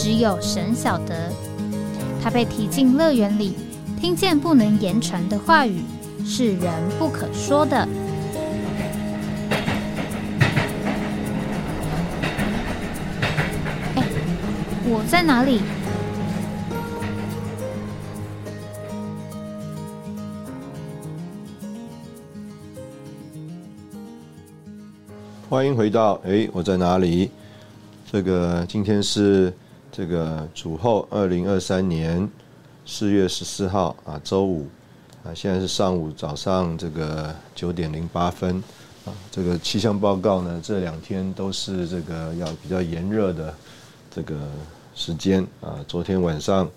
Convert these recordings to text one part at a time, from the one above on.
只有神晓得，他被提进乐园里，听见不能言传的话语，是人不可说的。哎，我在哪里？欢迎回到哎，我在哪里？这个今天是。这个主后二零二三年四月十四号啊，周五啊，现在是上午早上这个九点零八分啊。这个气象报告呢，这两天都是这个要比较炎热的这个时间啊。昨天晚上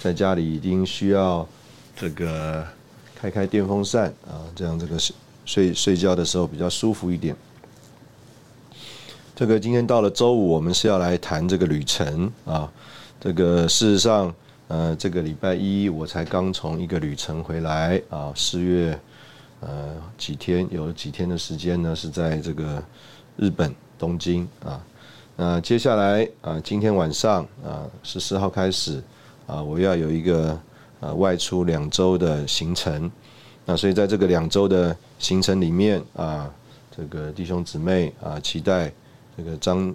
在家里已经需要这个开开电风扇啊，这样这个睡睡睡觉的时候比较舒服一点。这个今天到了周五，我们是要来谈这个旅程啊。这个事实上，呃，这个礼拜一我才刚从一个旅程回来啊。四月呃几天有几天的时间呢？是在这个日本东京啊。那接下来啊，今天晚上啊，十四号开始啊，我要有一个呃外出两周的行程。那所以在这个两周的行程里面啊，这个弟兄姊妹啊，期待。这个张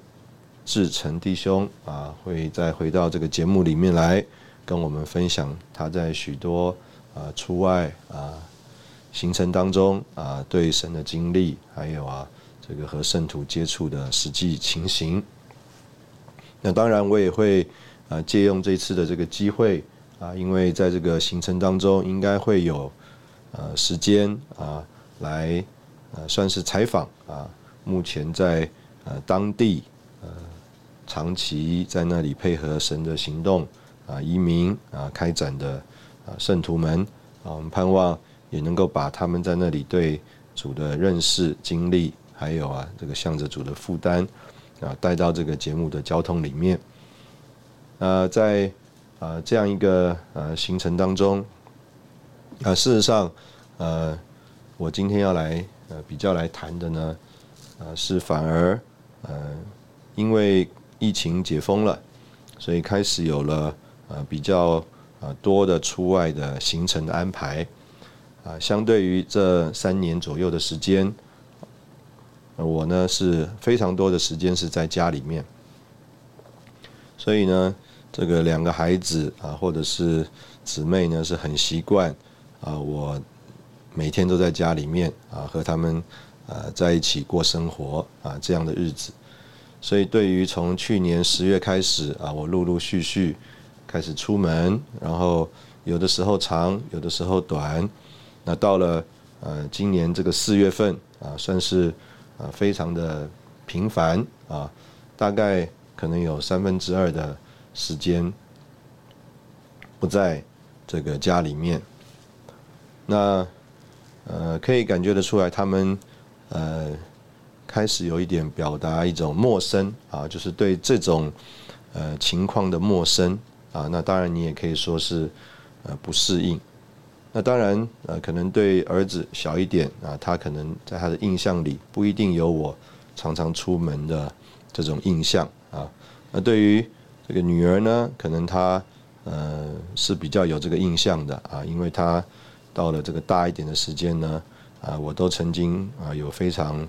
志成弟兄啊，会再回到这个节目里面来跟我们分享他在许多啊出外啊行程当中啊对神的经历，还有啊这个和圣徒接触的实际情形。那当然，我也会啊借用这次的这个机会啊，因为在这个行程当中，应该会有呃时间啊来呃算是采访啊，目前在。呃，当地呃，长期在那里配合神的行动啊，移民啊，开展的啊，圣徒们啊，我们盼望也能够把他们在那里对主的认识、经历，还有啊，这个向着主的负担啊，带到这个节目的交通里面。呃，在啊这样一个呃行程当中，啊，事实上，呃，我今天要来呃比较来谈的呢，啊，是反而。呃，因为疫情解封了，所以开始有了呃比较呃多的出外的行程的安排。啊，相对于这三年左右的时间，我呢是非常多的时间是在家里面。所以呢，这个两个孩子啊，或者是姊妹呢，是很习惯啊，我每天都在家里面啊，和他们。呃，在一起过生活啊，这样的日子，所以对于从去年十月开始啊，我陆陆续续开始出门，然后有的时候长，有的时候短，那到了呃今年这个四月份啊，算是啊非常的频繁啊，大概可能有三分之二的时间不在这个家里面，那呃可以感觉得出来他们。呃，开始有一点表达一种陌生啊，就是对这种呃情况的陌生啊。那当然你也可以说是呃不适应。那当然呃，可能对儿子小一点啊，他可能在他的印象里不一定有我常常出门的这种印象啊。那对于这个女儿呢，可能她呃是比较有这个印象的啊，因为她到了这个大一点的时间呢。啊，我都曾经啊有非常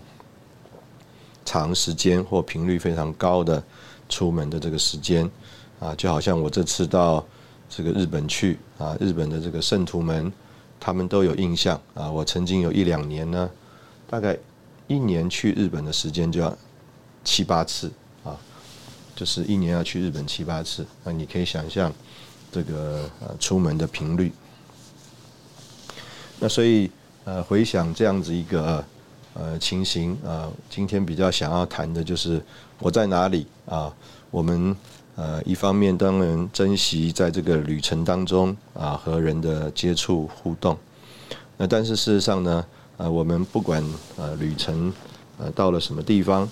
长时间或频率非常高的出门的这个时间啊，就好像我这次到这个日本去啊，日本的这个圣徒们他们都有印象啊。我曾经有一两年呢，大概一年去日本的时间就要七八次啊，就是一年要去日本七八次。那你可以想象这个呃出门的频率。那所以。呃，回想这样子一个呃情形啊，今天比较想要谈的就是我在哪里啊？我们呃，一方面当然珍惜在这个旅程当中啊和人的接触互动，那但是事实上呢，呃，我们不管呃旅程呃到了什么地方，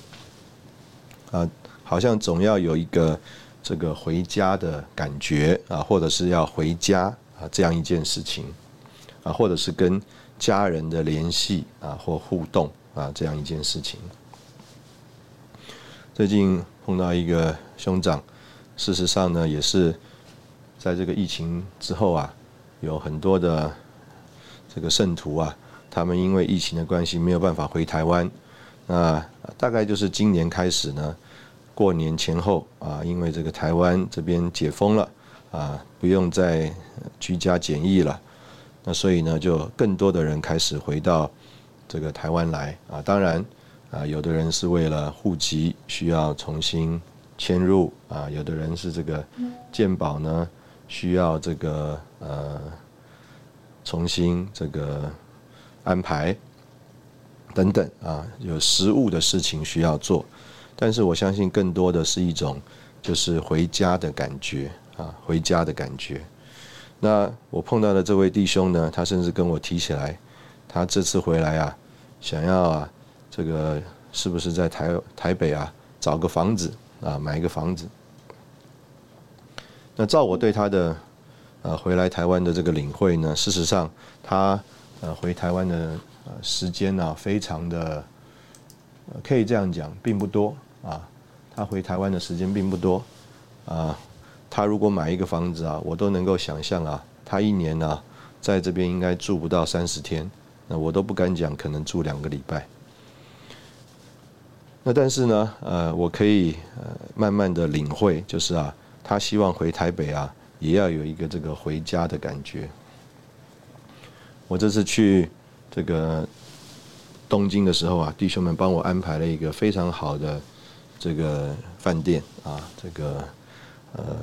啊，好像总要有一个这个回家的感觉啊，或者是要回家啊这样一件事情啊，或者是跟家人的联系啊或互动啊这样一件事情。最近碰到一个兄长。事实上呢，也是在这个疫情之后啊，有很多的这个圣徒啊，他们因为疫情的关系没有办法回台湾。那大概就是今年开始呢，过年前后啊，因为这个台湾这边解封了啊，不用再居家检疫了，那所以呢，就更多的人开始回到这个台湾来啊。当然啊，有的人是为了户籍需要重新。迁入啊，有的人是这个鉴宝呢，需要这个呃重新这个安排等等啊，有实务的事情需要做，但是我相信更多的是一种就是回家的感觉啊，回家的感觉。那我碰到的这位弟兄呢，他甚至跟我提起来，他这次回来啊，想要啊这个是不是在台台北啊找个房子。啊，买一个房子。那照我对他的呃回来台湾的这个领会呢，事实上他呃回台湾的呃时间呢，非常的可以这样讲，并不多啊。他回台湾的时间并不多啊。他如果买一个房子啊，我都能够想象啊，他一年呢在这边应该住不到三十天，那我都不敢讲，可能住两个礼拜。那但是呢，呃，我可以呃慢慢的领会，就是啊，他希望回台北啊，也要有一个这个回家的感觉。我这次去这个东京的时候啊，弟兄们帮我安排了一个非常好的这个饭店啊，这个呃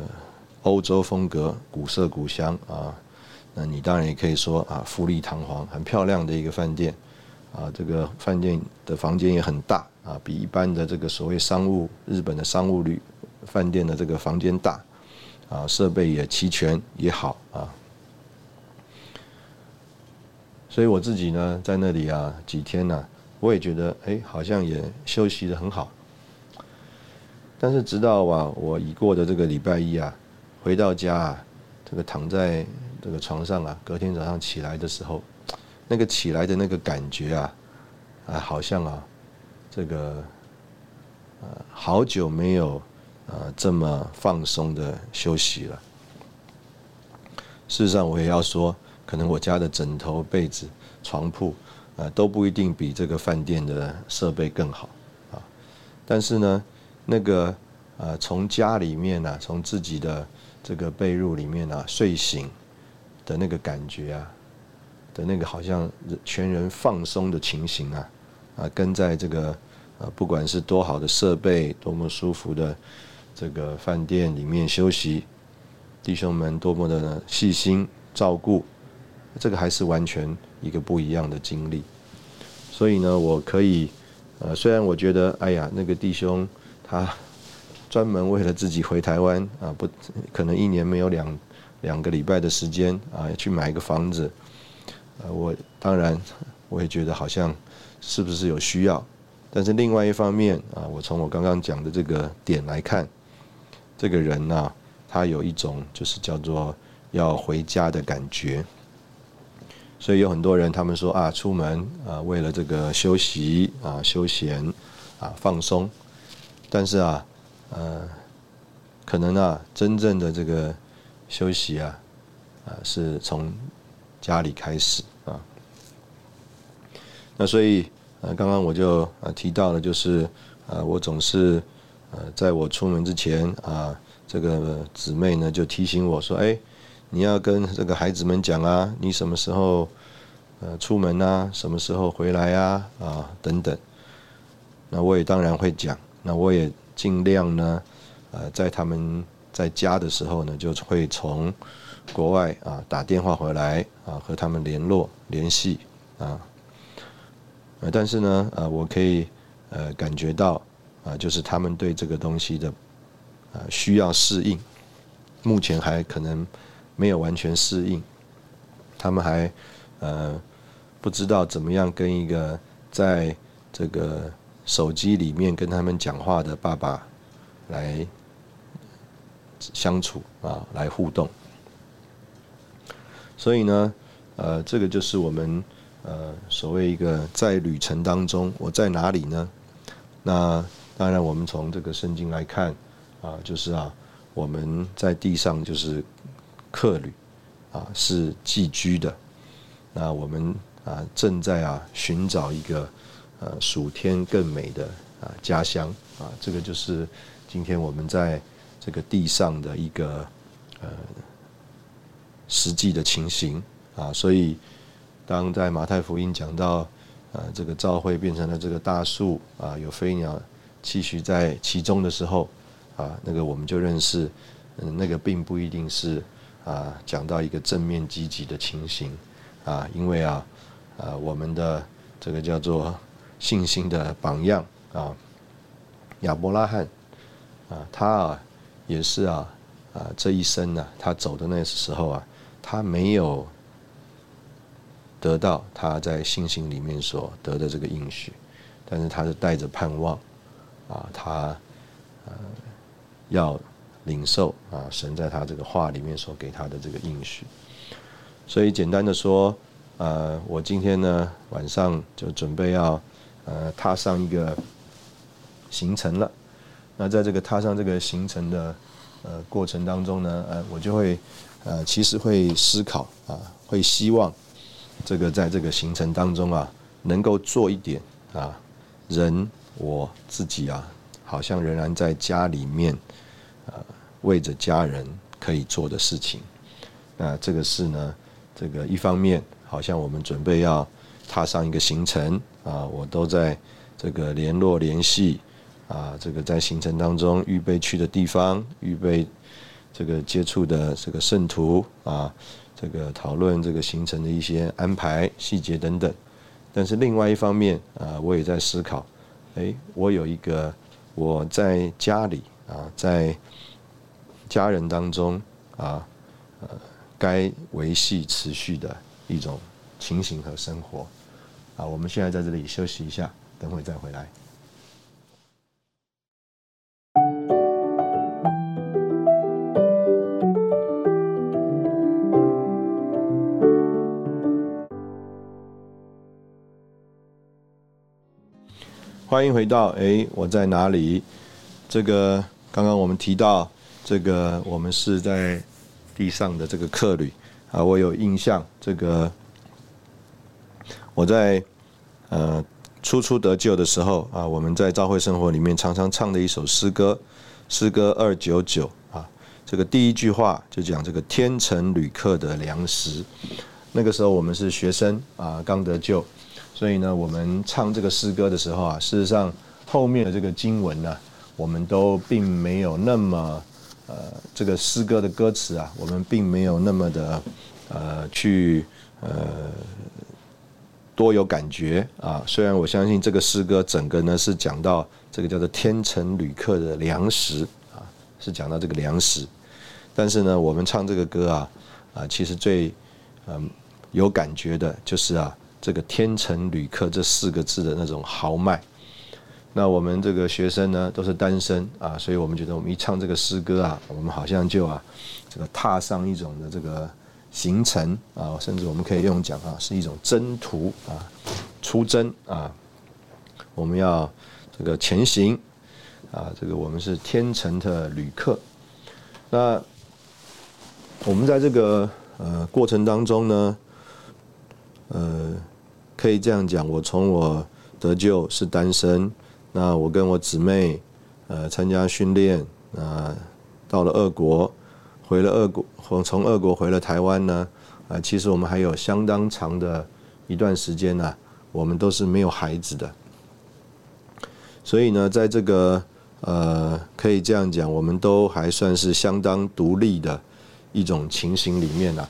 欧洲风格古色古香啊，那你当然也可以说啊富丽堂皇，很漂亮的一个饭店啊，这个饭店的房间也很大。啊，比一般的这个所谓商务日本的商务旅饭店的这个房间大，啊，设备也齐全也好啊，所以我自己呢在那里啊几天呢，我也觉得哎，好像也休息的很好。但是直到啊我已过的这个礼拜一啊，回到家啊，这个躺在这个床上啊，隔天早上起来的时候，那个起来的那个感觉啊，啊，好像啊。这个呃，好久没有呃这么放松的休息了。事实上，我也要说，可能我家的枕头、被子、床铺呃都不一定比这个饭店的设备更好啊。但是呢，那个呃从家里面呢，从自己的这个被褥里面啊睡醒的那个感觉啊，的那个好像全人放松的情形啊。啊，跟在这个，啊，不管是多好的设备，多么舒服的这个饭店里面休息，弟兄们多么的细心照顾，这个还是完全一个不一样的经历。所以呢，我可以，呃，虽然我觉得，哎呀，那个弟兄他专门为了自己回台湾啊，不可能一年没有两两个礼拜的时间啊，去买一个房子，呃，我当然我也觉得好像。是不是有需要？但是另外一方面啊，我从我刚刚讲的这个点来看，这个人呢，他有一种就是叫做要回家的感觉。所以有很多人他们说啊，出门啊，为了这个休息啊、休闲啊、放松。但是啊，呃，可能啊，真正的这个休息啊，啊，是从家里开始啊。那所以，呃，刚刚我就呃提到了，就是呃，我总是呃，在我出门之前啊，这个姊妹呢就提醒我说，哎，你要跟这个孩子们讲啊，你什么时候呃出门啊，什么时候回来啊，啊等等。那我也当然会讲，那我也尽量呢，呃，在他们在家的时候呢，就会从国外啊打电话回来啊，和他们联络联系啊。呃，但是呢，呃，我可以呃感觉到，啊，就是他们对这个东西的呃需要适应，目前还可能没有完全适应，他们还呃不知道怎么样跟一个在这个手机里面跟他们讲话的爸爸来相处啊，来互动。所以呢，呃，这个就是我们呃所谓一个在旅程当中，我在哪里呢？那当然，我们从这个圣经来看啊，就是啊，我们在地上就是客旅啊，是寄居的。那我们啊，正在啊寻找一个呃属天更美的啊家乡啊，这个就是今天我们在这个地上的一个呃。实际的情形啊，所以当在马太福音讲到呃这个教会变成了这个大树啊，有飞鸟栖息在其中的时候啊，那个我们就认识，嗯，那个并不一定是啊讲到一个正面积极的情形啊，因为啊啊我们的这个叫做信心的榜样啊，亚伯拉罕啊，他啊也是啊啊这一生呢，他走的那时候啊。他没有得到他在信心里面所得的这个应许，但是他是带着盼望啊，他呃要领受啊神在他这个话里面所给他的这个应许。所以简单的说，呃，我今天呢晚上就准备要呃踏上一个行程了。那在这个踏上这个行程的呃过程当中呢，呃，我就会。呃，其实会思考啊，会希望这个在这个行程当中啊，能够做一点啊，人我自己啊，好像仍然在家里面，呃，为着家人可以做的事情。那这个是呢，这个一方面，好像我们准备要踏上一个行程啊，我都在这个联络联系啊，这个在行程当中预备去的地方，预备。这个接触的这个圣徒啊，这个讨论这个行程的一些安排细节等等，但是另外一方面啊，我也在思考，哎，我有一个我在家里啊，在家人当中啊，呃，该维系持续的一种情形和生活啊，我们现在在这里休息一下，等会再回来。欢迎回到哎，我在哪里？这个刚刚我们提到，这个我们是在地上的这个客旅啊，我有印象。这个我在呃初初得救的时候啊，我们在教会生活里面常常唱的一首诗歌，诗歌二九九啊，这个第一句话就讲这个天成旅客的粮食。那个时候我们是学生啊，刚得救。所以呢，我们唱这个诗歌的时候啊，事实上后面的这个经文呢，我们都并没有那么呃，这个诗歌的歌词啊，我们并没有那么的呃去呃多有感觉啊。虽然我相信这个诗歌整个呢是讲到这个叫做天成旅客的粮食啊，是讲到这个粮食，但是呢，我们唱这个歌啊啊，其实最嗯有感觉的就是啊。这个“天成旅客”这四个字的那种豪迈，那我们这个学生呢都是单身啊，所以我们觉得我们一唱这个诗歌啊，我们好像就啊，这个踏上一种的这个行程啊，甚至我们可以用讲啊，是一种征途啊，出征啊，我们要这个前行啊，这个我们是天成的旅客。那我们在这个呃过程当中呢，呃。可以这样讲，我从我得救是单身，那我跟我姊妹，呃，参加训练，啊，到了俄国，回了俄国，从从俄国回了台湾呢，啊，其实我们还有相当长的一段时间呢，我们都是没有孩子的，所以呢，在这个呃，可以这样讲，我们都还算是相当独立的一种情形里面呢，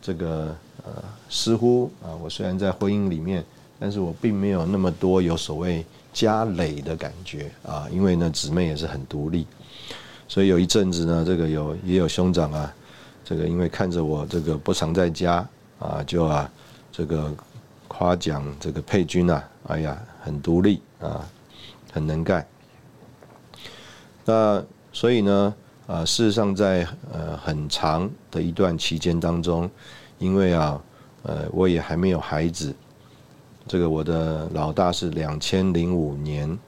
这个。呃，似乎啊，我虽然在婚姻里面，但是我并没有那么多有所谓家累的感觉啊，因为呢，姊妹也是很独立，所以有一阵子呢，这个有也有兄长啊，这个因为看着我这个不常在家啊，就啊这个夸奖这个佩君啊，哎呀，很独立啊，很能干。那所以呢，啊，事实上在呃很长的一段期间当中，因为啊，呃，我也还没有孩子，这个我的老大是两千零五年。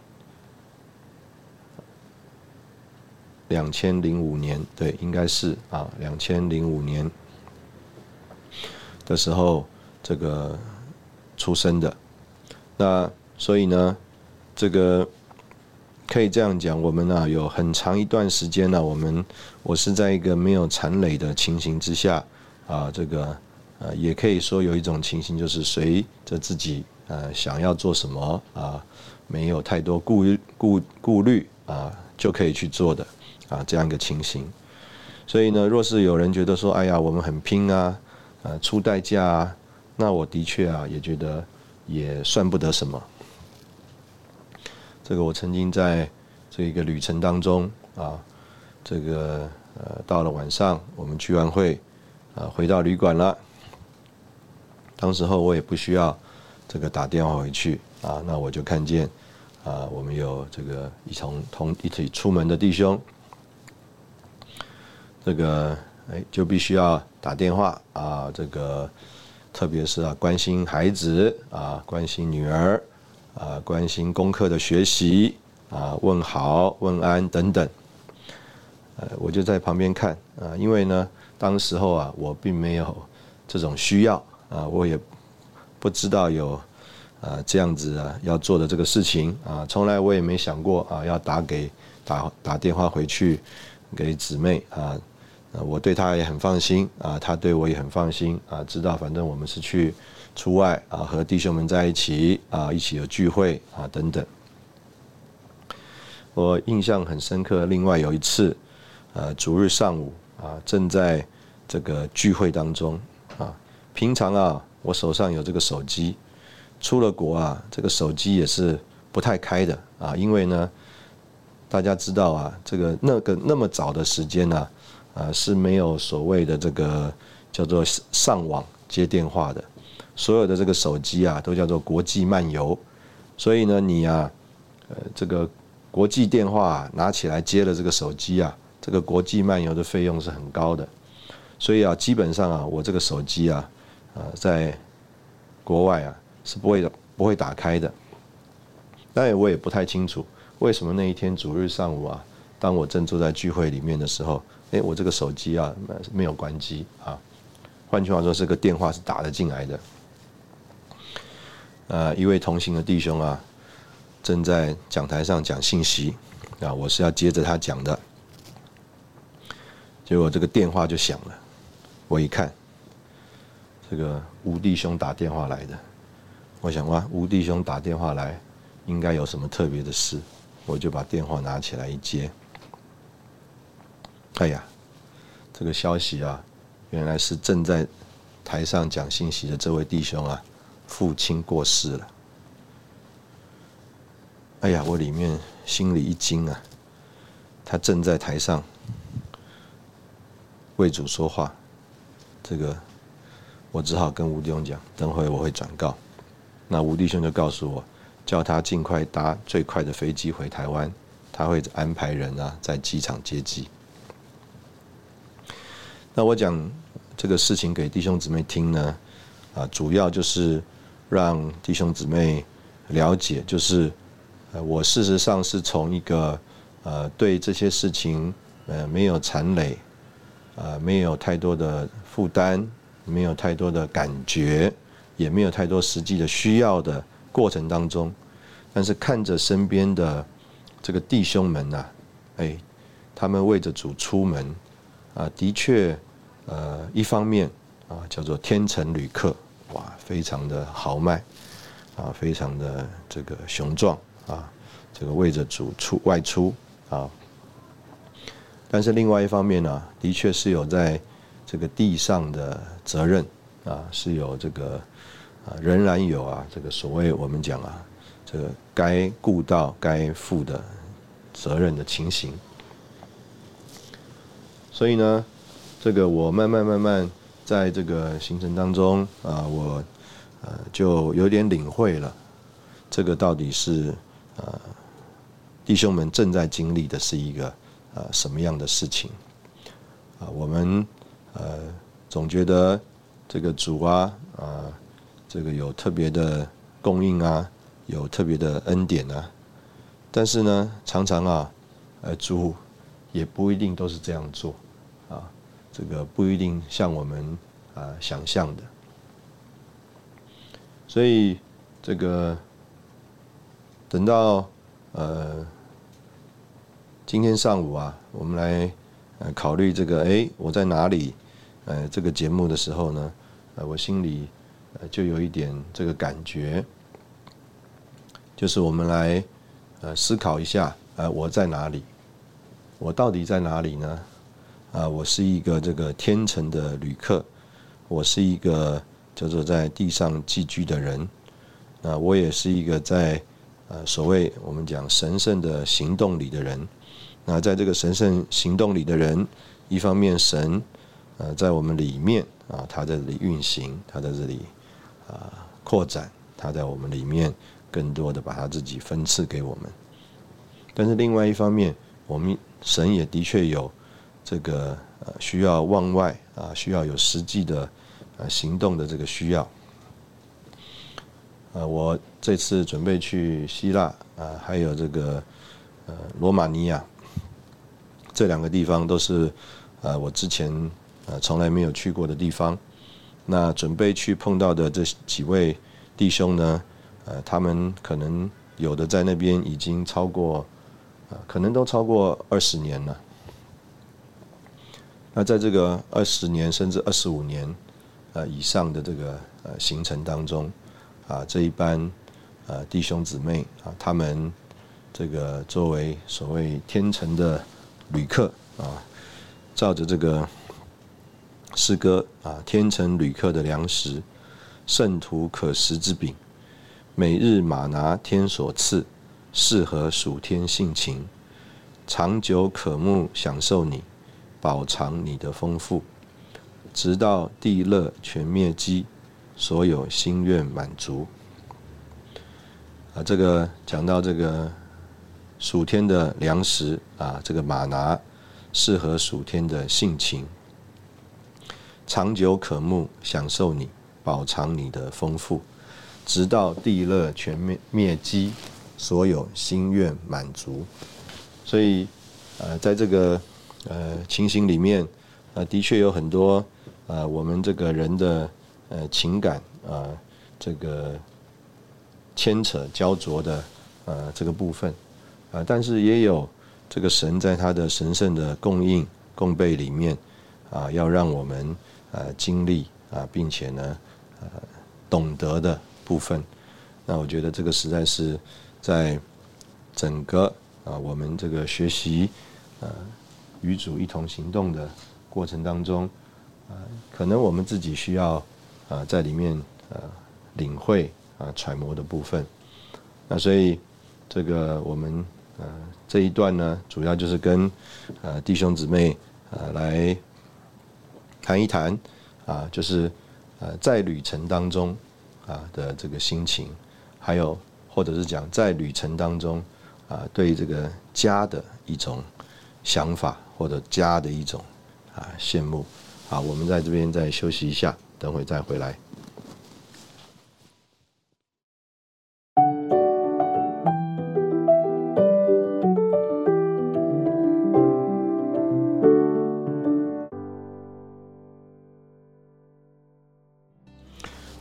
两千零五年，对，应该是啊，两千零五年的时候，这个出生的。那所以呢，这个可以这样讲，我们呢有很长一段时间呢，我们我是在一个没有残累的情形之下啊，这个呃，也可以说有一种情形，就是随着自己呃想要做什么啊，没有太多顾顾顾虑啊，就可以去做的。啊，这样一个情形，所以呢，若是有人觉得说，哎呀，我们很拼啊，呃，出代价啊，那我的确啊，也觉得也算不得什么。这个我曾经在这一个旅程当中啊，这个呃，到了晚上，我们聚完会啊，回到旅馆了，当时候我也不需要这个打电话回去啊，那我就看见啊，我们有这个一同同一起出门的弟兄。这个哎，就必须要打电话啊！这个，特别是啊，关心孩子啊，关心女儿啊，关心功课的学习啊，问好、问安等等。呃，我就在旁边看啊，因为呢，当时候啊，我并没有这种需要啊，我也不知道有啊这样子啊要做的这个事情啊，从来我也没想过啊要打给打打电话回去给姊妹啊。啊，我对他也很放心啊，他对我也很放心啊，知道反正我们是去出外啊，和弟兄们在一起啊，一起有聚会啊等等。我印象很深刻，另外有一次，呃，主日上午啊，正在这个聚会当中啊，平常啊，我手上有这个手机，出了国啊，这个手机也是不太开的啊，因为呢，大家知道啊，这个那个那么早的时间呢。啊，是没有所谓的这个叫做上网接电话的，所有的这个手机啊，都叫做国际漫游。所以呢，你啊，呃，这个国际电话拿起来接了这个手机啊，这个国际漫游的费用是很高的。所以啊，基本上啊，我这个手机啊，啊，在国外啊是不会不会打开的。当然，我也不太清楚为什么那一天主日上午啊，当我正坐在聚会里面的时候。哎，我这个手机啊，没有关机啊。换句话说，这个电话是打得进来的。呃，一位同行的弟兄啊，正在讲台上讲信息啊，我是要接着他讲的。结果这个电话就响了，我一看，这个吴弟兄打电话来的。我想哇，吴弟兄打电话来，应该有什么特别的事，我就把电话拿起来一接。哎呀，这个消息啊，原来是正在台上讲信息的这位弟兄啊，父亲过世了。哎呀，我里面心里一惊啊，他正在台上为主说话，这个我只好跟吴弟兄讲，等会我会转告。那吴弟兄就告诉我，叫他尽快搭最快的飞机回台湾，他会安排人啊在机场接机。那我讲这个事情给弟兄姊妹听呢，啊，主要就是让弟兄姊妹了解，就是呃，我事实上是从一个呃对这些事情呃没有残累，啊，没有太多的负担，没有太多的感觉，也没有太多实际的需要的过程当中，但是看着身边的这个弟兄们呐，哎，他们为着主出门，啊，的确。呃，一方面啊，叫做天成旅客，哇，非常的豪迈，啊，非常的这个雄壮啊，这个为着主出外出啊。但是另外一方面呢，的确是有在这个地上的责任啊，是有这个啊，仍然有啊，这个所谓我们讲啊，这个该顾到该负的责任的情形。所以呢，这个我慢慢慢慢在这个行程当中啊，我呃就有点领会了，这个到底是呃弟兄们正在经历的是一个呃什么样的事情啊？我们呃总觉得这个主啊啊，这个有特别的供应啊，有特别的恩典啊，但是呢，常常啊，呃主也不一定都是这样做啊。这个不一定像我们啊想象的，所以这个等到呃今天上午啊，我们来呃考虑这个哎我在哪里呃这个节目的时候呢，呃我心里呃就有一点这个感觉，就是我们来呃思考一下呃我在哪里，我到底在哪里呢？啊，我是一个这个天成的旅客，我是一个叫做在地上寄居的人，啊，我也是一个在呃所谓我们讲神圣的行动里的人，那在这个神圣行动里的人，一方面神呃在我们里面啊，他在这里运行，他在这里啊扩展，他在我们里面更多的把他自己分赐给我们，但是另外一方面，我们神也的确有。这个呃需要往外啊，需要有实际的呃行动的这个需要。呃，我这次准备去希腊啊，还有这个呃罗马尼亚这两个地方，都是呃我之前呃从来没有去过的地方。那准备去碰到的这几位弟兄呢，呃，他们可能有的在那边已经超过啊，可能都超过二十年了。那在这个二十年甚至二十五年，呃以上的这个呃行程当中，啊这一班呃弟兄姊妹啊，他们这个作为所谓天成的旅客啊，照着这个诗歌啊，天成旅客的粮食，圣徒可食之饼，每日马拿天所赐，适合属天性情，长久可慕享受你。饱尝你的丰富，直到地乐全灭机，所有心愿满足。啊，这个讲到这个暑天的粮食啊，这个马拿适合暑天的性情，长久可慕享受你，饱尝你的丰富，直到地乐全灭灭机，所有心愿满足。所以，呃，在这个。呃，情形里面，呃，的确有很多呃，我们这个人的呃情感啊，这个牵扯焦灼的呃这个部分啊，但是也有这个神在他的神圣的供应供备里面啊，要让我们呃经历啊，并且呢呃懂得的部分。那我觉得这个实在是在整个啊我们这个学习呃。与主一同行动的过程当中，啊，可能我们自己需要啊在里面呃领会啊揣摩的部分。那所以这个我们呃这一段呢，主要就是跟呃弟兄姊妹啊来谈一谈啊，就是呃在旅程当中啊的这个心情，还有或者是讲在旅程当中啊对这个家的一种想法。或者家的一种啊羡慕，好，我们在这边再休息一下，等会再回来。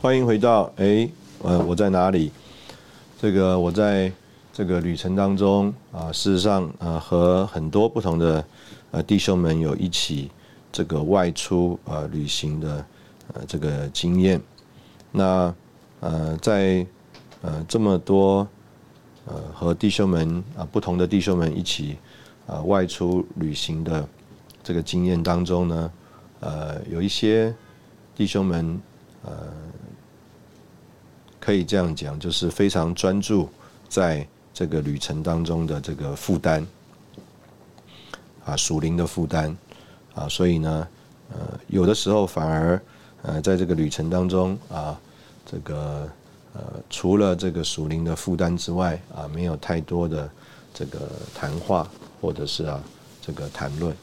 欢迎回到哎，呃，我在哪里？这个我在这个旅程当中啊，事实上啊，和很多不同的。呃，弟兄们有一起这个外出呃旅行的呃这个经验，那呃在呃这么多呃和弟兄们啊不同的弟兄们一起啊外出旅行的这个经验当中呢，呃有一些弟兄们呃可以这样讲，就是非常专注在这个旅程当中的这个负担。啊，属灵的负担，啊，所以呢，呃，有的时候反而呃，在这个旅程当中啊，这个呃，除了这个属灵的负担之外啊，没有太多的这个谈话或者是啊这个谈论。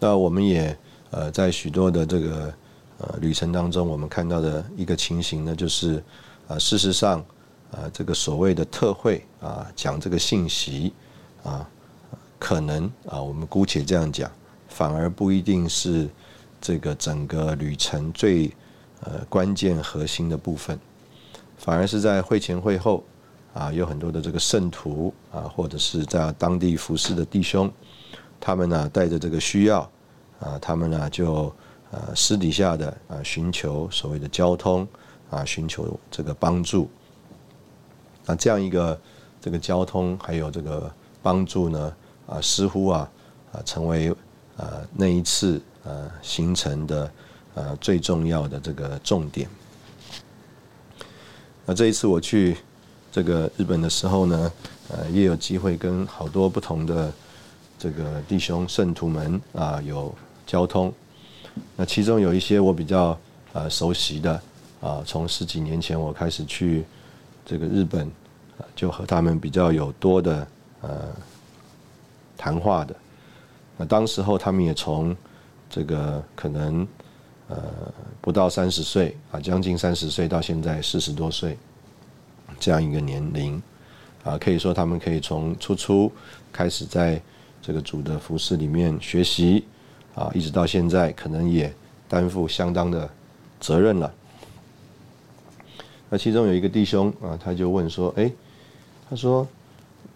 那我们也呃，在许多的这个呃旅程当中，我们看到的一个情形呢，就是啊，事实上啊，这个所谓的特会啊，讲这个信息啊，可能啊，我们姑且这样讲，反而不一定是这个整个旅程最呃关键核心的部分，反而是在会前会后啊，有很多的这个圣徒啊，或者是在当地服侍的弟兄。他们呢带着这个需要啊，他们呢就呃私底下的啊寻求所谓的交通啊，寻求这个帮助。那这样一个这个交通还有这个帮助呢啊，似乎啊啊成为呃那一次呃行程的呃最重要的这个重点。那这一次我去这个日本的时候呢，呃也有机会跟好多不同的。这个弟兄圣徒们啊，有交通。那其中有一些我比较呃熟悉的啊，从十几年前我开始去这个日本，就和他们比较有多的呃谈话的。那当时候他们也从这个可能呃不到三十岁啊，将近三十岁到现在四十多岁这样一个年龄啊，可以说他们可以从初初开始在。这个主的服饰里面学习啊，一直到现在，可能也担负相当的责任了。那其中有一个弟兄啊，他就问说：“哎，他说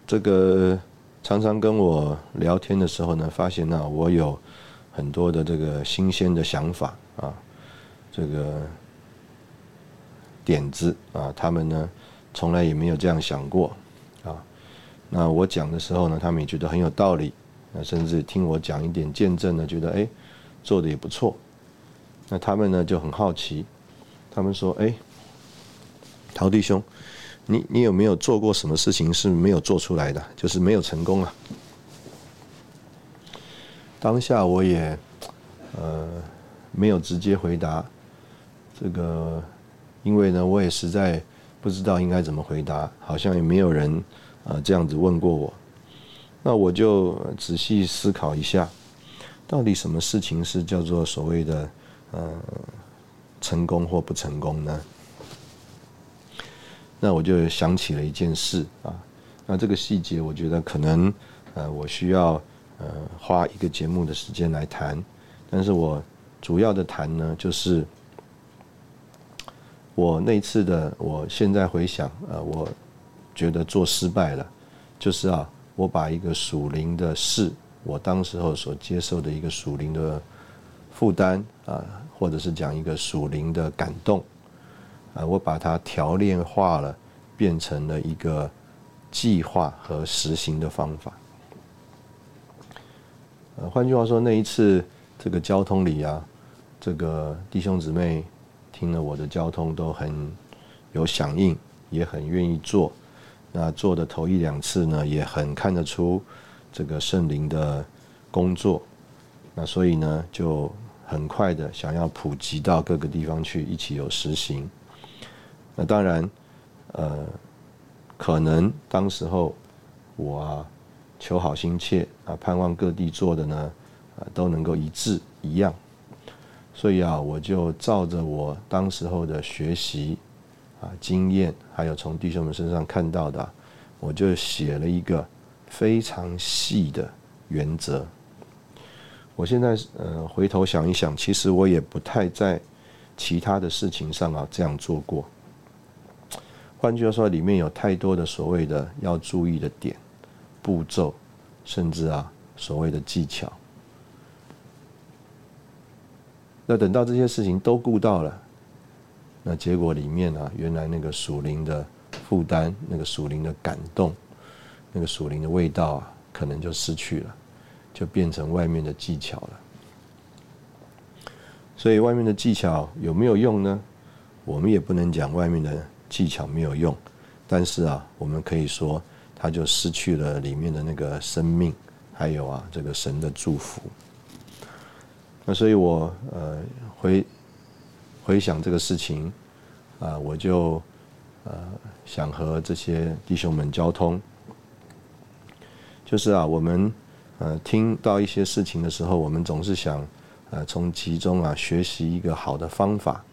这个常常跟我聊天的时候呢，发现呢，我有很多的这个新鲜的想法啊，这个点子啊，他们呢从来也没有这样想过啊。那我讲的时候呢，他们也觉得很有道理。”那甚至听我讲一点见证呢，觉得哎，做的也不错。那他们呢就很好奇，他们说：“哎，陶弟兄，你你有没有做过什么事情是没有做出来的，就是没有成功啊？”当下我也呃没有直接回答这个，因为呢我也实在不知道应该怎么回答，好像也没有人呃这样子问过我。那我就仔细思考一下，到底什么事情是叫做所谓的呃成功或不成功呢？那我就想起了一件事啊，那这个细节我觉得可能呃我需要呃花一个节目的时间来谈，但是我主要的谈呢，就是我那次的，我现在回想呃，我觉得做失败了，就是啊。我把一个属灵的事，我当时候所接受的一个属灵的负担啊，或者是讲一个属灵的感动啊，我把它条链化了，变成了一个计划和实行的方法。呃，换句话说，那一次这个交通里啊，这个弟兄姊妹听了我的交通都很有响应，也很愿意做。那做的头一两次呢，也很看得出这个圣灵的工作。那所以呢，就很快的想要普及到各个地方去，一起有实行。那当然，呃，可能当时候我啊求好心切啊，盼望各地做的呢啊都能够一致一样。所以啊，我就照着我当时候的学习。啊，经验还有从弟兄们身上看到的，我就写了一个非常细的原则。我现在呃回头想一想，其实我也不太在其他的事情上啊这样做过。换句话说，里面有太多的所谓的要注意的点、步骤，甚至啊所谓的技巧。那等到这些事情都顾到了。那结果里面啊，原来那个属灵的负担，那个属灵的感动，那个属灵的味道啊，可能就失去了，就变成外面的技巧了。所以外面的技巧有没有用呢？我们也不能讲外面的技巧没有用，但是啊，我们可以说他就失去了里面的那个生命，还有啊这个神的祝福。那所以我呃回回想这个事情啊，我就呃想和这些弟兄们交通，就是啊我们呃听到一些事情的时候，我们总是想呃从其中啊学习一个好的方法，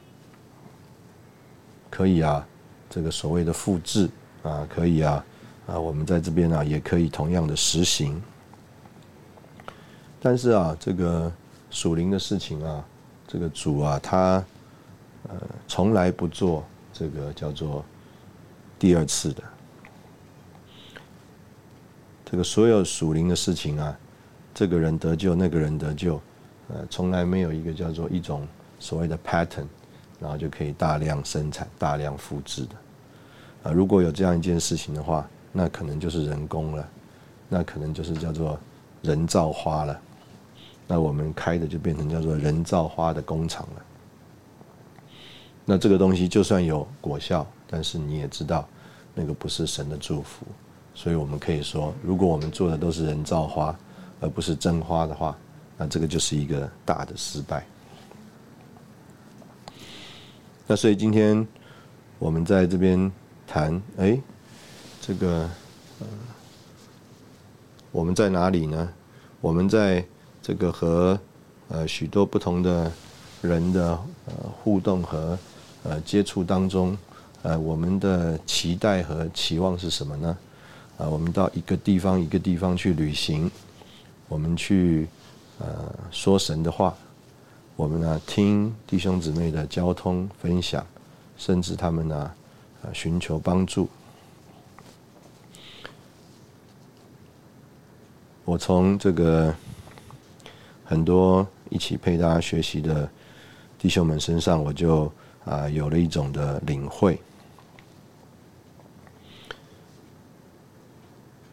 可以啊这个所谓的复制啊可以啊啊我们在这边啊也可以同样的实行，但是啊这个。属灵的事情啊，这个主啊，他呃从来不做这个叫做第二次的。这个所有属灵的事情啊，这个人得救，那个人得救，呃，从来没有一个叫做一种所谓的 pattern，然后就可以大量生产、大量复制的。啊，如果有这样一件事情的话，那可能就是人工了，那可能就是叫做人造花了。那我们开的就变成叫做人造花的工厂了。那这个东西就算有果效，但是你也知道，那个不是神的祝福。所以我们可以说，如果我们做的都是人造花，而不是真花的话，那这个就是一个大的失败。那所以今天我们在这边谈，哎，这个，我们在哪里呢？我们在。这个和呃许多不同的人的呃互动和呃接触当中，呃我们的期待和期望是什么呢？啊，我们到一个地方一个地方去旅行，我们去呃说神的话，我们呢听弟兄姊妹的交通分享，甚至他们呢啊寻求帮助。我从这个。很多一起陪大家学习的弟兄们身上，我就啊有了一种的领会，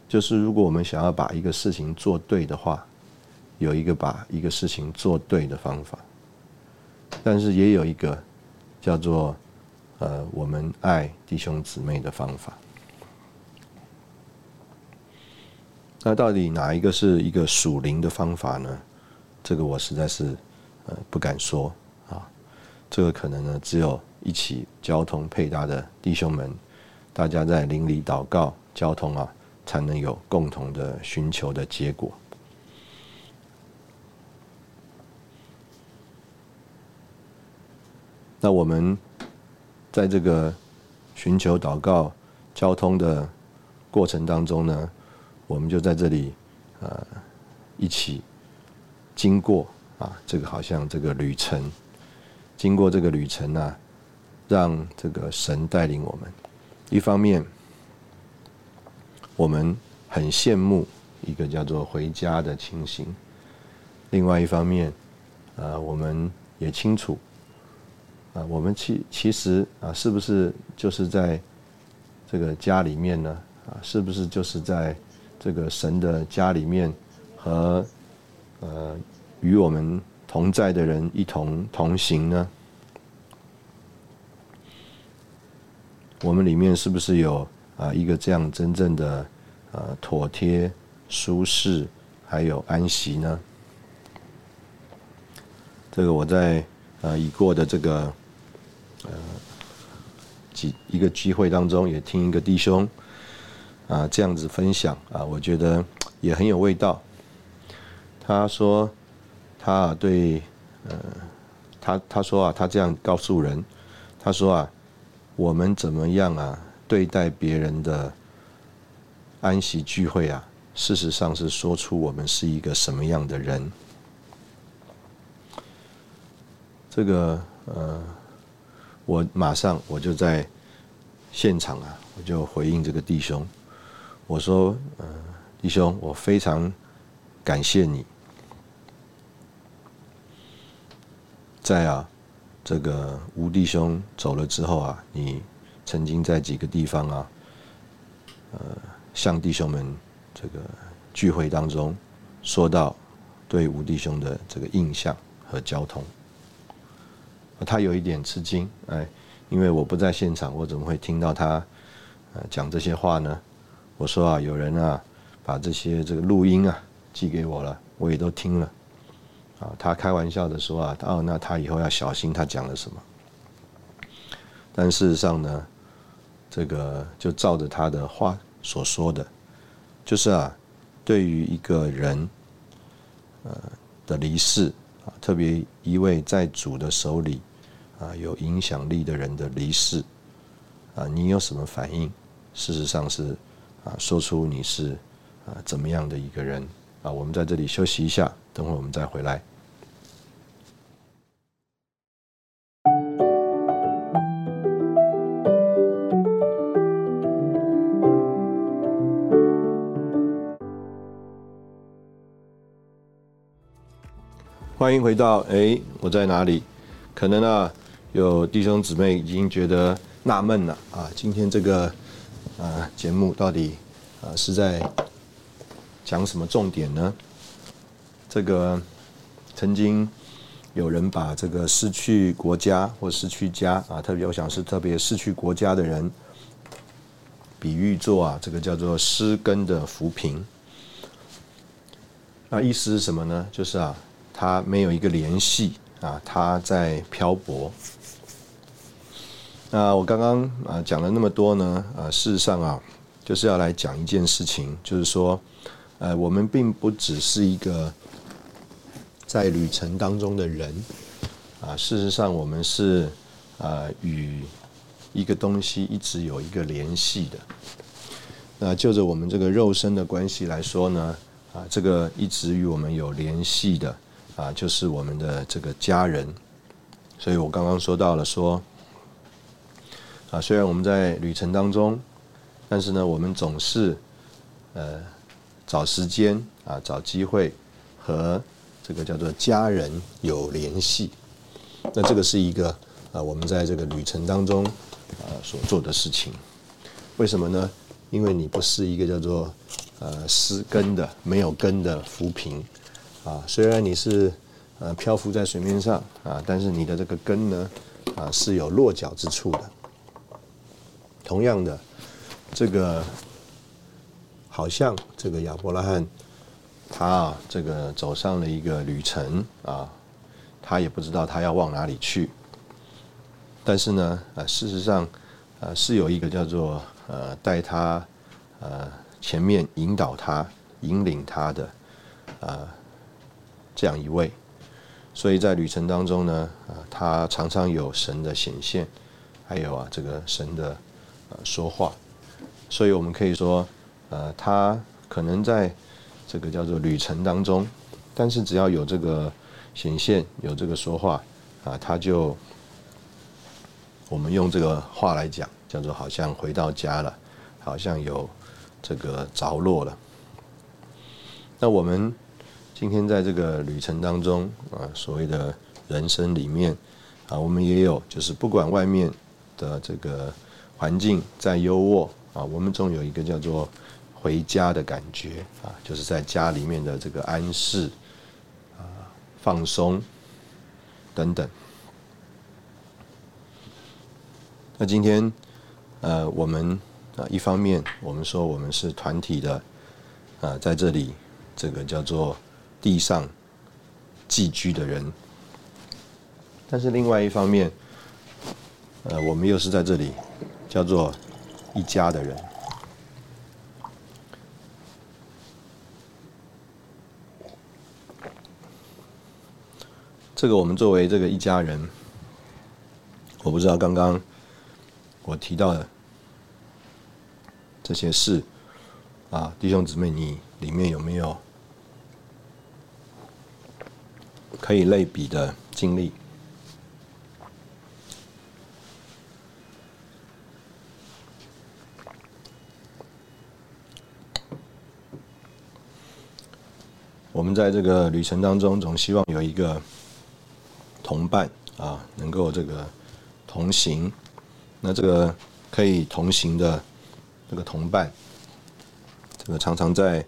就是如果我们想要把一个事情做对的话，有一个把一个事情做对的方法，但是也有一个叫做呃我们爱弟兄姊妹的方法。那到底哪一个是一个属灵的方法呢？这个我实在是呃不敢说啊，这个可能呢只有一起交通配搭的弟兄们，大家在邻里祷告交通啊，才能有共同的寻求的结果。那我们在这个寻求祷告交通的过程当中呢，我们就在这里呃一起。经过啊，这个好像这个旅程，经过这个旅程呢，让这个神带领我们。一方面，我们很羡慕一个叫做回家的情形；另外一方面，啊，我们也清楚，啊，我们其其实啊，是不是就是在这个家里面呢？啊，是不是就是在这个神的家里面和？呃，与我们同在的人一同同行呢？我们里面是不是有啊一个这样真正的呃妥帖、舒适还有安息呢？这个我在呃已过的这个呃几一个聚会当中，也听一个弟兄啊这样子分享啊，我觉得也很有味道。他说：“他对，呃，他他说啊，他这样告诉人，他说啊，我们怎么样啊对待别人的安息聚会啊？事实上是说出我们是一个什么样的人。这个呃，我马上我就在现场啊，我就回应这个弟兄，我说，呃，弟兄，我非常感谢你。”在啊，这个吴弟兄走了之后啊，你曾经在几个地方啊，呃，向弟兄们这个聚会当中说到对吴弟兄的这个印象和交通，他有一点吃惊，哎，因为我不在现场，我怎么会听到他呃讲这些话呢？我说啊，有人啊把这些这个录音啊寄给我了，我也都听了。啊，他开玩笑的说啊，哦，那他以后要小心他讲了什么。但事实上呢，这个就照着他的话所说的，就是啊，对于一个人，呃的离世啊，特别一位在主的手里啊有影响力的人的离世啊，你有什么反应？事实上是啊，说出你是啊怎么样的一个人啊。我们在这里休息一下，等会我们再回来。欢迎回到哎，我在哪里？可能啊，有弟兄姊妹已经觉得纳闷了啊。今天这个啊节目到底啊是在讲什么重点呢？这个曾经有人把这个失去国家或失去家啊，特别我想是特别失去国家的人，比喻作啊这个叫做失根的浮萍。那意思是什么呢？就是啊。他没有一个联系啊，他在漂泊。那我刚刚啊讲了那么多呢，啊，事实上啊，就是要来讲一件事情，就是说，呃，我们并不只是一个在旅程当中的人啊，事实上我们是啊与一个东西一直有一个联系的。那就着我们这个肉身的关系来说呢，啊，这个一直与我们有联系的。啊，就是我们的这个家人，所以我刚刚说到了说，啊，虽然我们在旅程当中，但是呢，我们总是呃找时间啊，找机会和这个叫做家人有联系。那这个是一个啊，我们在这个旅程当中啊所做的事情。为什么呢？因为你不是一个叫做呃失根的、没有根的浮萍。啊，虽然你是呃漂浮在水面上啊，但是你的这个根呢啊是有落脚之处的。同样的，这个好像这个亚伯拉罕他啊这个走上了一个旅程啊，他也不知道他要往哪里去。但是呢呃，事实上啊是有一个叫做呃带他呃前面引导他引领他的啊。这样一位，所以在旅程当中呢，啊，他常常有神的显现，还有啊，这个神的呃说话，所以我们可以说，呃，他可能在这个叫做旅程当中，但是只要有这个显现，有这个说话，啊，他就我们用这个话来讲，叫做好像回到家了，好像有这个着落了。那我们。今天在这个旅程当中啊，所谓的人生里面啊，我们也有，就是不管外面的这个环境再优渥啊，我们总有一个叫做回家的感觉啊，就是在家里面的这个安适啊、放松等等。那今天呃，我们啊，一方面我们说我们是团体的啊，在这里这个叫做。地上寄居的人，但是另外一方面，呃，我们又是在这里叫做一家的人。这个我们作为这个一家人，我不知道刚刚我提到的这些事啊，弟兄姊妹，你里面有没有？可以类比的经历。我们在这个旅程当中，总希望有一个同伴啊，能够这个同行。那这个可以同行的这个同伴，这个常常在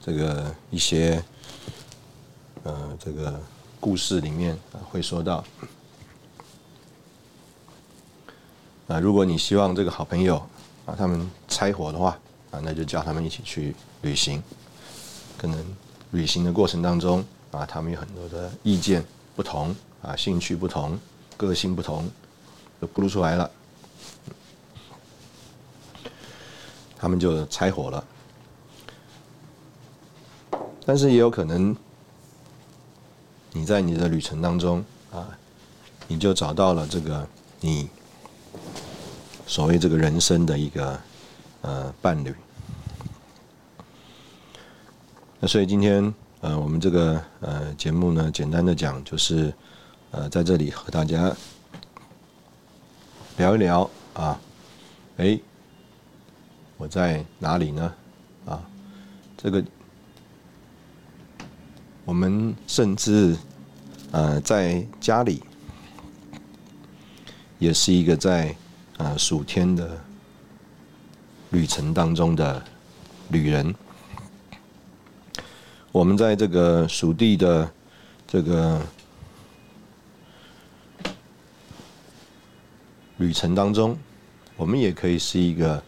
这个一些呃这个。故事里面会说到，啊，如果你希望这个好朋友啊他们拆伙的话啊，那就叫他们一起去旅行，可能旅行的过程当中啊，他们有很多的意见不同啊，兴趣不同，个性不同，就暴露出来了。他们就拆伙了，但是也有可能，你在你的旅程当中啊，你就找到了这个你所谓这个人生的一个呃伴侣。那所以今天呃，我们这个呃节目呢，简单的讲就是呃，在这里和大家聊一聊啊，哎。我在哪里呢？啊，这个我们甚至呃在家里也是一个在啊属天的旅程当中的旅人。我们在这个属地的这个旅程当中，我们也可以是一个。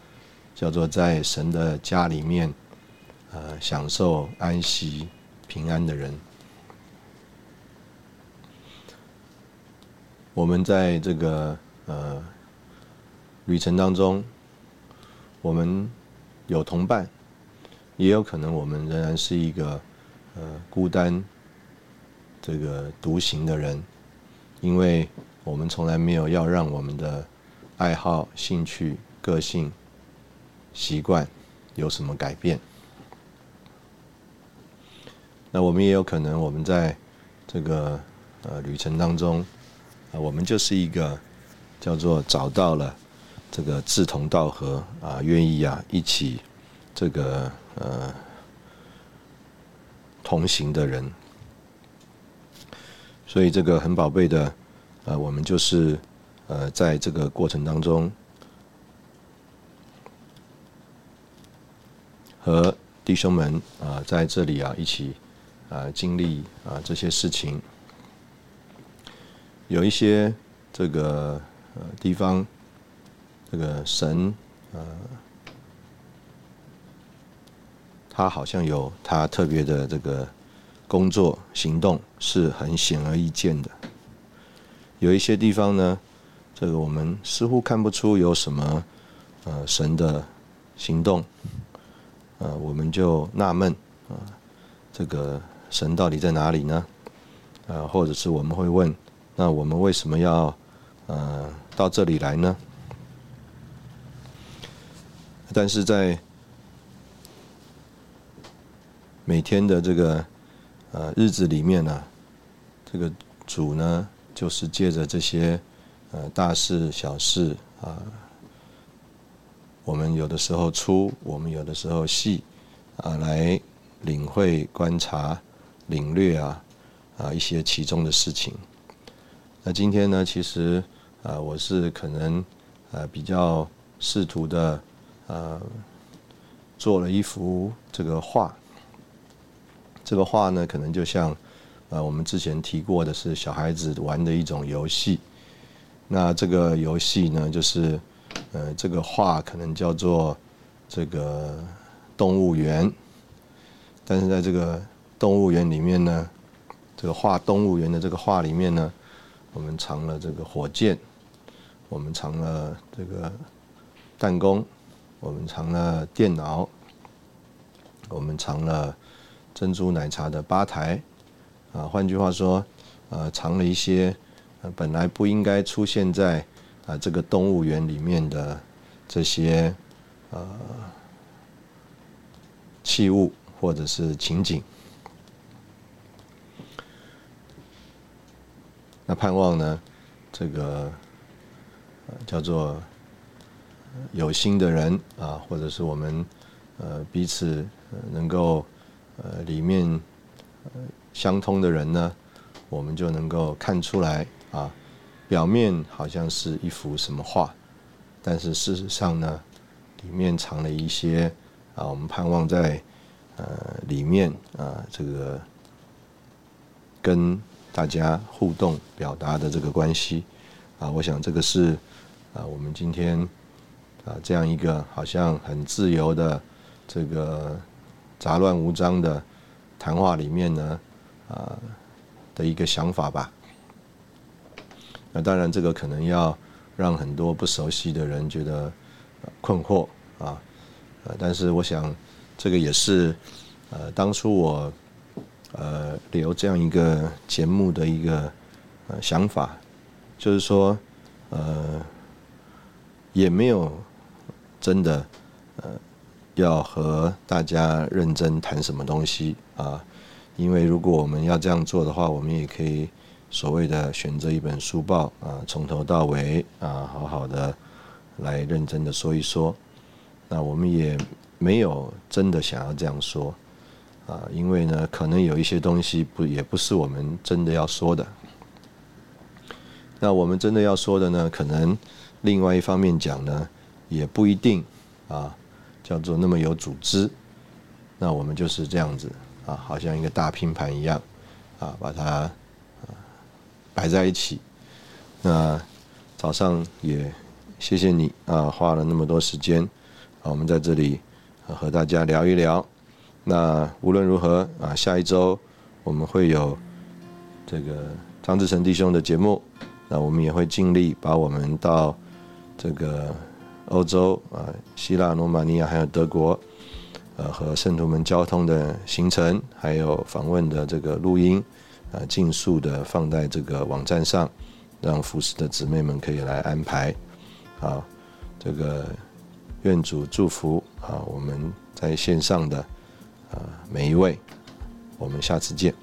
叫做在神的家里面，呃，享受安息、平安的人。我们在这个呃旅程当中，我们有同伴，也有可能我们仍然是一个呃孤单、这个独行的人，因为我们从来没有要让我们的爱好、兴趣、个性。习惯有什么改变？那我们也有可能，我们在这个呃旅程当中，啊，我们就是一个叫做找到了这个志同道合啊，愿意啊一起这个呃同行的人。所以这个很宝贝的，呃，我们就是呃在这个过程当中。和弟兄们啊，在这里啊，一起啊经历啊这些事情，有一些这个地方，这个神呃，他好像有他特别的这个工作行动，是很显而易见的。有一些地方呢，这个我们似乎看不出有什么呃神的行动。呃，我们就纳闷啊，这个神到底在哪里呢？呃，或者是我们会问，那我们为什么要呃到这里来呢？但是在每天的这个呃日子里面呢，这个主呢，就是借着这些呃大事小事啊。我们有的时候粗，我们有的时候细，啊，来领会、观察、领略啊，啊一些其中的事情。那今天呢，其实啊，我是可能呃比较试图的呃做了一幅这个画。这个画呢，可能就像呃我们之前提过的是小孩子玩的一种游戏。那这个游戏呢，就是。呃，这个画可能叫做这个动物园，但是在这个动物园里面呢，这个画动物园的这个画里面呢，我们藏了这个火箭，我们藏了这个弹弓，我们藏了电脑，我们藏了珍珠奶茶的吧台，啊，换句话说，呃，藏了一些本来不应该出现在。啊，这个动物园里面的这些呃器物或者是情景，那盼望呢，这个叫做有心的人啊，或者是我们呃彼此能够呃里面相通的人呢，我们就能够看出来啊。表面好像是一幅什么画，但是事实上呢，里面藏了一些啊，我们盼望在呃里面啊，这个跟大家互动表达的这个关系啊，我想这个是啊，我们今天啊这样一个好像很自由的这个杂乱无章的谈话里面呢，啊的一个想法吧。那当然，这个可能要让很多不熟悉的人觉得困惑啊，呃，但是我想这个也是呃当初我呃留这样一个节目的一个呃想法，就是说呃也没有真的呃要和大家认真谈什么东西啊，因为如果我们要这样做的话，我们也可以。所谓的选择一本书报啊，从头到尾啊，好好的来认真的说一说。那我们也没有真的想要这样说啊，因为呢，可能有一些东西不也不是我们真的要说的。那我们真的要说的呢，可能另外一方面讲呢，也不一定啊，叫做那么有组织。那我们就是这样子啊，好像一个大拼盘一样啊，把它啊。摆在一起，那早上也谢谢你啊，花了那么多时间啊，我们在这里和大家聊一聊。那无论如何啊，下一周我们会有这个张志成弟兄的节目，那我们也会尽力把我们到这个欧洲啊、希腊、罗马尼亚还有德国，呃，和圣徒们交通的行程，还有访问的这个录音。啊，尽速的放在这个网站上，让服侍的姊妹们可以来安排。好，这个愿主祝福啊，我们在线上的啊每一位，我们下次见。